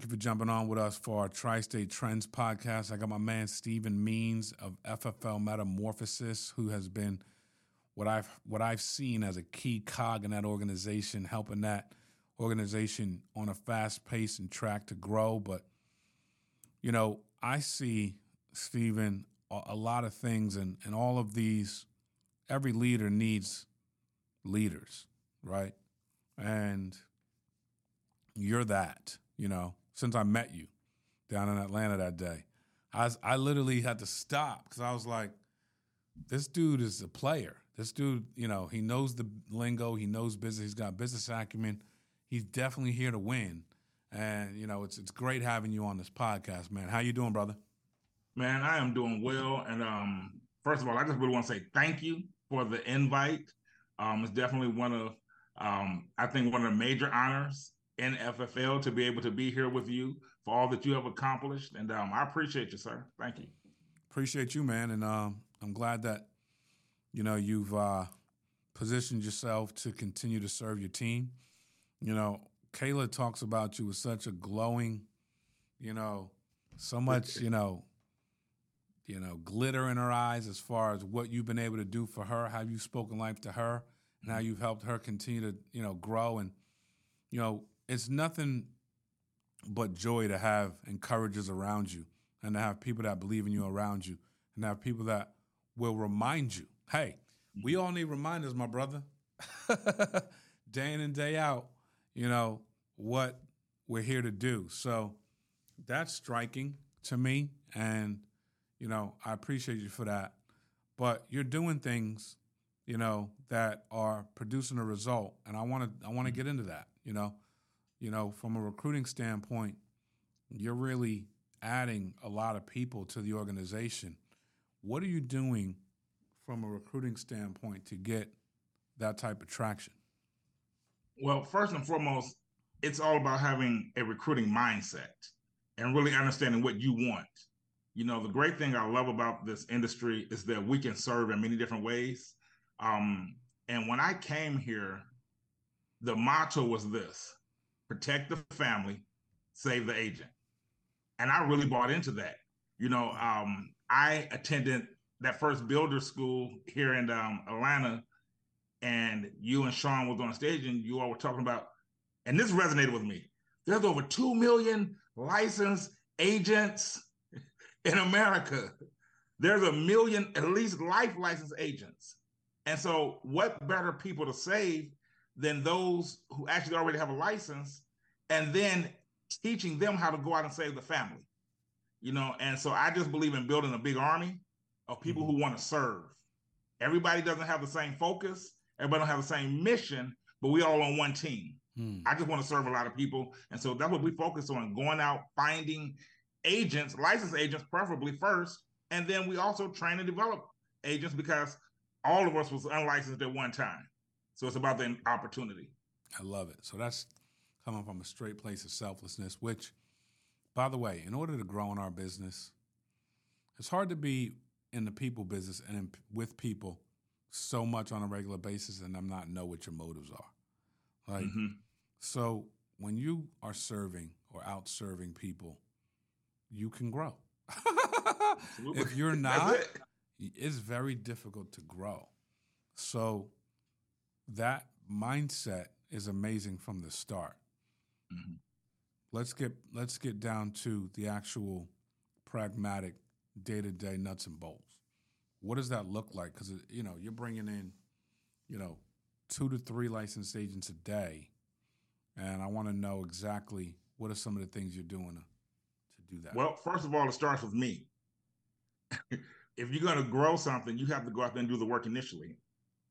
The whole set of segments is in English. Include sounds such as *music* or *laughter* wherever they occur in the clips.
Thank you for jumping on with us for our Tri State Trends podcast. I got my man Steven Means of FFL Metamorphosis, who has been what I've what I've seen as a key cog in that organization, helping that organization on a fast pace and track to grow. But you know, I see Steven a, lot of things, and and all of these. Every leader needs leaders, right? And you're that, you know since I met you down in Atlanta that day. I was, I literally had to stop because I was like, this dude is a player. This dude, you know, he knows the lingo, he knows business, he's got business acumen. He's definitely here to win. And you know, it's it's great having you on this podcast, man. How you doing, brother? Man, I am doing well. And um, first of all, I just really want to say thank you for the invite. Um, it's definitely one of um, I think one of the major honors in FFL to be able to be here with you for all that you have accomplished. And um, I appreciate you, sir. Thank you. Appreciate you, man. And um, I'm glad that, you know, you've uh, positioned yourself to continue to serve your team. You know, Kayla talks about you with such a glowing, you know, so much, you know, you know, glitter in her eyes as far as what you've been able to do for her, how you've spoken life to her, and how you've helped her continue to, you know, grow. And, you know, it's nothing but joy to have encouragers around you and to have people that believe in you around you and to have people that will remind you hey we all need reminders my brother. *laughs* Day in and day out you know what we're here to do. So that's striking to me and you know i appreciate you for that. But you're doing things you know that are producing a result and i want to i want to mm-hmm. get into that you know you know, from a recruiting standpoint, you're really adding a lot of people to the organization. What are you doing from a recruiting standpoint to get that type of traction? Well, first and foremost, it's all about having a recruiting mindset and really understanding what you want. You know, the great thing I love about this industry is that we can serve in many different ways. Um, and when I came here, the motto was this protect the family, save the agent. And I really bought into that. You know, um, I attended that first builder school here in um, Atlanta, and you and Sean was on stage, and you all were talking about, and this resonated with me. There's over two million licensed agents *laughs* in America. There's a million, at least, life license agents. And so, what better people to save than those who actually already have a license and then teaching them how to go out and save the family. You know, and so I just believe in building a big army of people mm-hmm. who want to serve. Everybody doesn't have the same focus, everybody don't have the same mission, but we all on one team. Mm. I just want to serve a lot of people. And so that's what we focus on going out, finding agents, licensed agents, preferably first. And then we also train and develop agents because all of us was unlicensed at one time. So it's about the opportunity. I love it. So that's coming from a straight place of selflessness, which, by the way, in order to grow in our business, it's hard to be in the people business and in, with people so much on a regular basis and I'm not know what your motives are. Like, mm-hmm. so when you are serving or out serving people, you can grow. *laughs* if you're *laughs* not, it. it's very difficult to grow. So that mindset is amazing from the start. Mm-hmm. Let's get let's get down to the actual pragmatic day to day nuts and bolts. What does that look like? Because you know you're bringing in, you know, two to three licensed agents a day, and I want to know exactly what are some of the things you're doing to, to do that. Well, first of all, it starts with me. *laughs* if you're going to grow something, you have to go out there and do the work initially.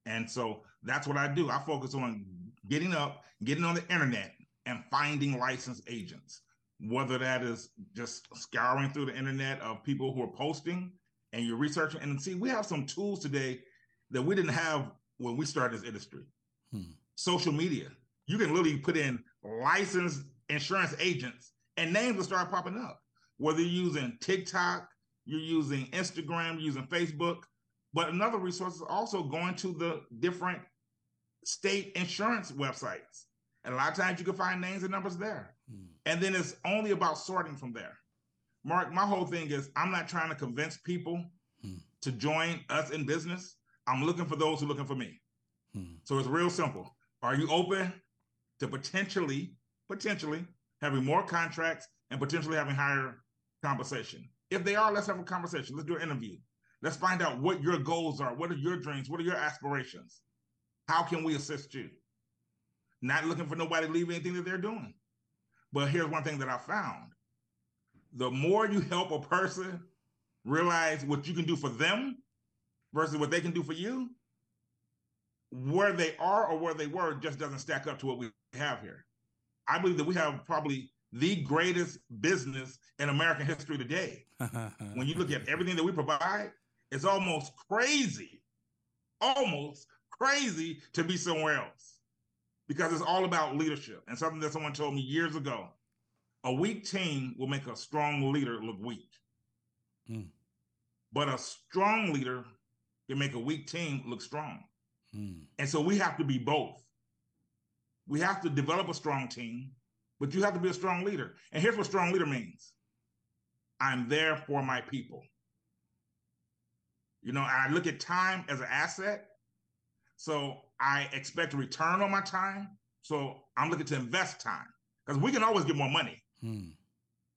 And so that's what I do. I focus on getting up, getting on the internet, and finding licensed agents, whether that is just scouring through the internet of people who are posting and you're researching. And see, we have some tools today that we didn't have when we started this industry. Hmm. Social media. You can literally put in licensed insurance agents and names will start popping up. Whether you're using TikTok, you're using Instagram, you're using Facebook. But another resource is also going to the different state insurance websites and a lot of times you can find names and numbers there. Mm. And then it's only about sorting from there. Mark, my whole thing is I'm not trying to convince people mm. to join us in business. I'm looking for those who are looking for me. Mm. So it's real simple. Are you open to potentially, potentially having more contracts and potentially having higher compensation? If they are, let's have a conversation. Let's do an interview. Let's find out what your goals are. What are your dreams? What are your aspirations? How can we assist you? Not looking for nobody to leave anything that they're doing. But here's one thing that I found the more you help a person realize what you can do for them versus what they can do for you, where they are or where they were just doesn't stack up to what we have here. I believe that we have probably the greatest business in American history today. *laughs* when you look at everything that we provide, it's almost crazy, almost crazy to be somewhere else because it's all about leadership. And something that someone told me years ago a weak team will make a strong leader look weak. Mm. But a strong leader can make a weak team look strong. Mm. And so we have to be both. We have to develop a strong team, but you have to be a strong leader. And here's what strong leader means I'm there for my people. You know, I look at time as an asset. So I expect a return on my time. So I'm looking to invest time because we can always get more money. Hmm.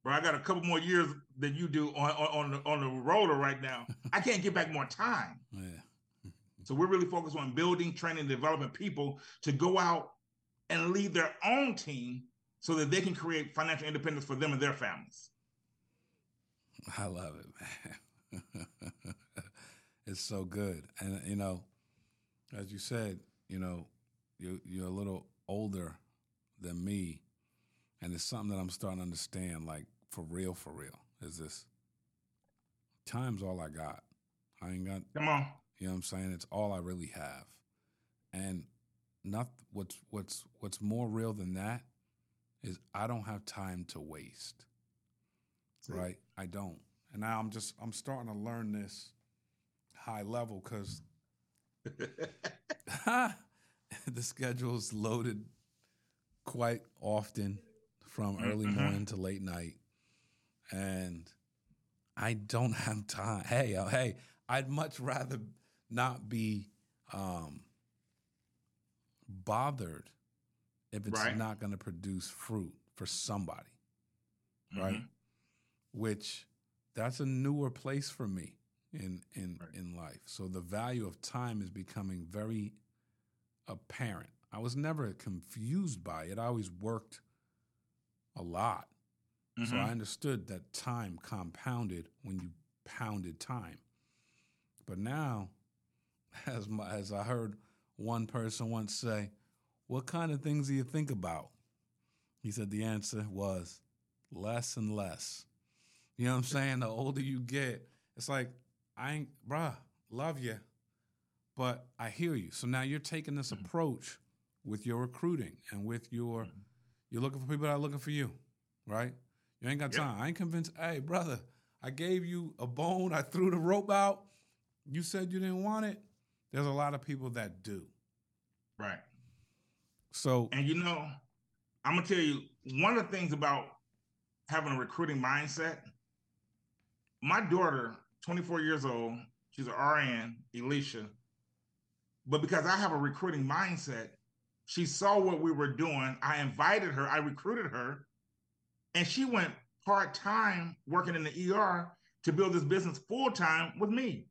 But I got a couple more years than you do on, on, on the, on the roller right now. I can't get back more time. *laughs* Yeah. *laughs* so we're really focused on building, training, developing people to go out and lead their own team so that they can create financial independence for them and their families. I love it, man. *laughs* it's so good. And, you know, as you said, you know, you, you're a little older than me and it's something that I'm starting to understand, like for real, for real, is this time's all I got. I ain't got come on. You know what I'm saying? It's all I really have. And not what's what's what's more real than that is I don't have time to waste. Right? I don't. And now I'm just I'm starting to learn this high level because *laughs* *laughs* the schedule's loaded quite often from early mm-hmm. morning to late night, and I don't have time. Hey, uh, hey, I'd much rather not be um, bothered if it's right. not going to produce fruit for somebody, mm-hmm. right? Which that's a newer place for me in in right. in life. So the value of time is becoming very apparent. I was never confused by it. I always worked a lot. Mm-hmm. So I understood that time compounded when you pounded time. But now, *laughs* as my, as I heard one person once say, "What kind of things do you think about?" He said the answer was less and less. You know what I'm saying? The older you get, it's like I ain't, bruh, love you, but I hear you. So now you're taking this mm-hmm. approach with your recruiting and with your mm-hmm. You're looking for people that are looking for you, right? You ain't got time. I ain't convinced. Hey, brother, I gave you a bone. I threw the rope out. You said you didn't want it. There's a lot of people that do. Right. So, and you know, I'm gonna tell you one of the things about having a recruiting mindset. My daughter, 24 years old, she's an RN, Elisha. But because I have a recruiting mindset, she saw what we were doing. I invited her, I recruited her, and she went part time working in the ER to build this business full time with me.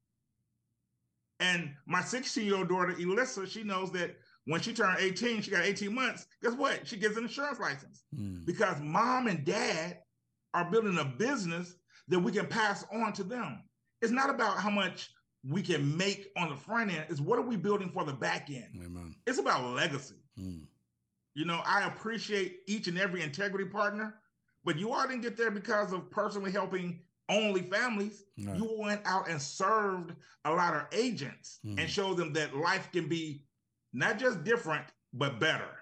And my 16 year old daughter, Elissa, she knows that when she turned 18, she got 18 months. Guess what? She gets an insurance license mm. because mom and dad are building a business that we can pass on to them. It's not about how much we can make on the front end, it's what are we building for the back end? Amen. It's about legacy. Mm. You know, I appreciate each and every integrity partner, but you all didn't get there because of personally helping only families. Right. You went out and served a lot of agents mm. and showed them that life can be not just different, but better.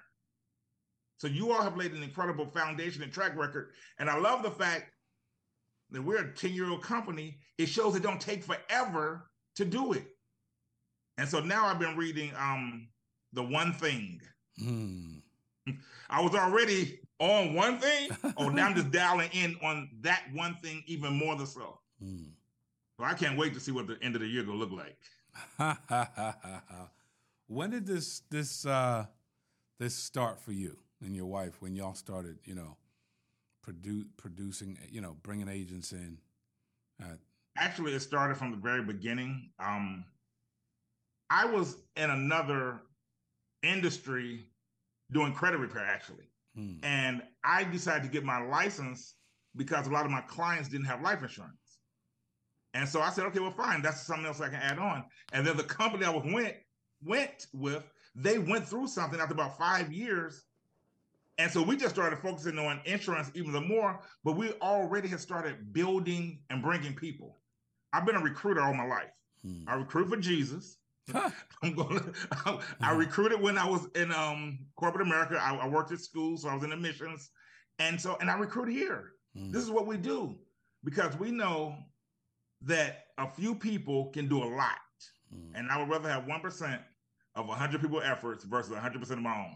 So you all have laid an incredible foundation and track record. And I love the fact that we're a 10 year old company. It shows it don't take forever to do it. And so now I've been reading um, The One Thing Mm. *laughs* I was already on one thing, or now I'm just *laughs* dialing in on that one thing even more than so. Mm. So I can't wait to see what the end of the year gonna look like. *laughs* when did this this uh this start for you and your wife when y'all started, you know, produ- producing, you know, bringing agents in? At- Actually, it started from the very beginning. Um, I was in another industry doing credit repair, actually. Hmm. And I decided to get my license because a lot of my clients didn't have life insurance. And so I said, okay, well, fine. That's something else I can add on. And then the company I was went went with, they went through something after about five years. And so we just started focusing on insurance even the more, but we already had started building and bringing people. I've been a recruiter all my life. Hmm. I recruit for Jesus. *laughs* I'm going. I, I recruited when I was in um, corporate America. I, I, worked at school, so I was in admissions, and so and I recruit here. Hmm. This is what we do because we know that a few people can do a lot, hmm. and I would rather have one percent of 100 people efforts versus 100% of my own.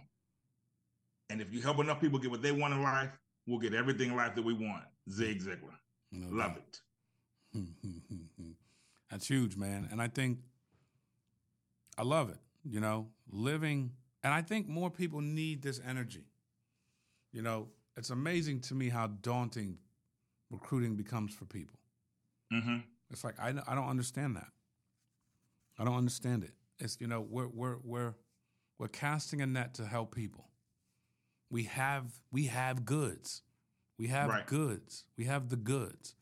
And if you help enough people get what they want in life, we'll get everything in life that we want. Zig Ziglar. No Love it. *laughs* That's huge, man. And I think I love it, you know, living. And I think more people need this energy. You know, it's amazing to me how daunting recruiting becomes for people. Mm-hmm. It's like, I, I don't understand that. I don't understand it. It's you know we're we're we're we're casting a net to help people. We have we have goods. We have right. goods. We have the goods.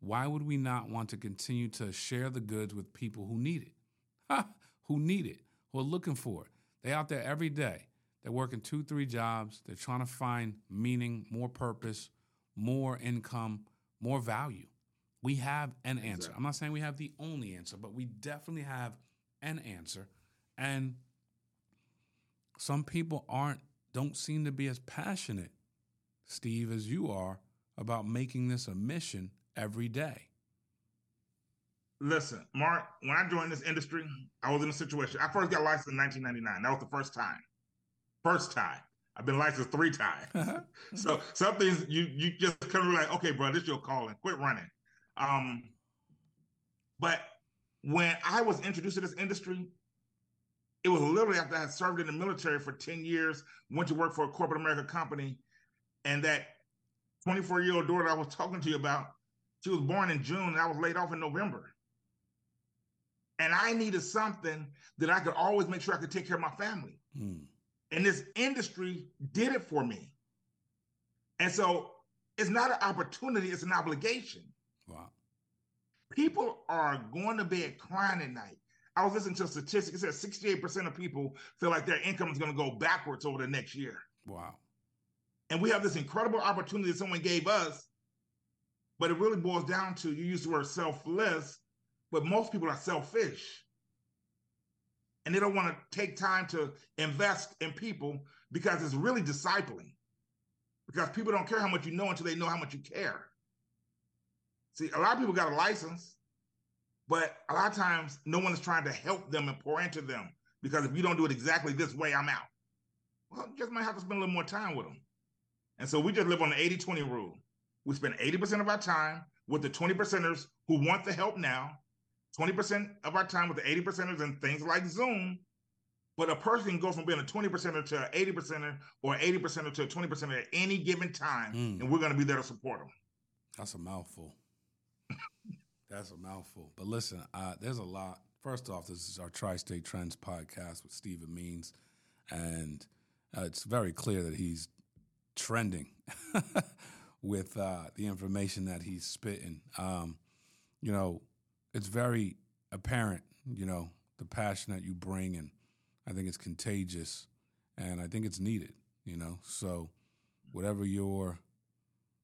Why would we not want to continue to share the goods with people who need it? who need it, who are looking for it. They're out there every day. They're working two, three jobs. They're trying to find meaning, more purpose, more income, more value. We have an answer. I'm not saying we have the only answer, but we definitely have an answer. And some people aren't, don't seem to be as passionate, Steve, as you are about making this a mission every day. Listen, Mark, when I joined this industry, I was in a situation. I first got licensed in 1999. That was the first time. First time. I've been licensed three times. *laughs* so some things you you just kind of like, okay, bro, this your calling. Quit running. Um, but when I was introduced to this industry, it was literally after I had served in the military for 10 years, went to work for a corporate America company, and that 24 year old daughter I was talking to you about, she was born in June and I was laid off in November. And I needed something that I could always make sure I could take care of my family. Hmm. And this industry did it for me. And so it's not an opportunity, it's an obligation. Wow. People are going to bed crying at night. I was listening to a statistic. It says 68% of people feel like their income is going to go backwards over the next year. Wow. And we have this incredible opportunity that someone gave us, but it really boils down to you use the word selfless, but most people are selfish. And they don't want to take time to invest in people because it's really discipling. Because people don't care how much you know until they know how much you care. See, a lot of people got a license, but a lot of times no one is trying to help them and pour into them because if you don't do it exactly this way, I'm out. Well, you just might have to spend a little more time with them. And so we just live on the 80 20 rule. We spend 80% of our time with the 20 percenters who want the help now, 20% of our time with the 80 percenters and things like Zoom. But a person can go from being a 20 percenter to an 80 percenter or 80 percenter to a 20 percenter at any given time. Mm. And we're going to be there to support them. That's a mouthful. That's a mouthful. But listen, uh, there's a lot. First off, this is our Tri State Trends podcast with Steven Means. And uh, it's very clear that he's trending *laughs* with uh, the information that he's spitting. Um, you know, it's very apparent, you know, the passion that you bring. And I think it's contagious. And I think it's needed, you know. So whatever you're,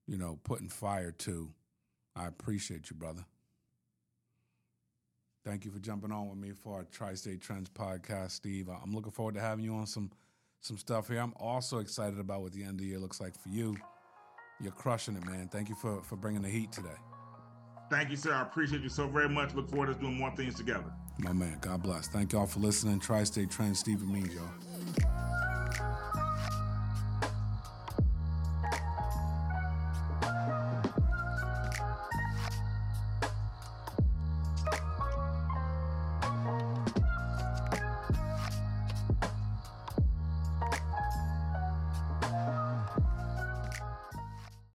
you know, putting fire to, I appreciate you, brother. Thank you for jumping on with me for our Tri-State Trends podcast, Steve. I'm looking forward to having you on some some stuff here. I'm also excited about what the end of the year looks like for you. You're crushing it, man. Thank you for for bringing the heat today. Thank you, sir. I appreciate you so very much. Look forward to doing more things together. My man. God bless. Thank y'all for listening. Tri-State Trends, Steven Means, y'all.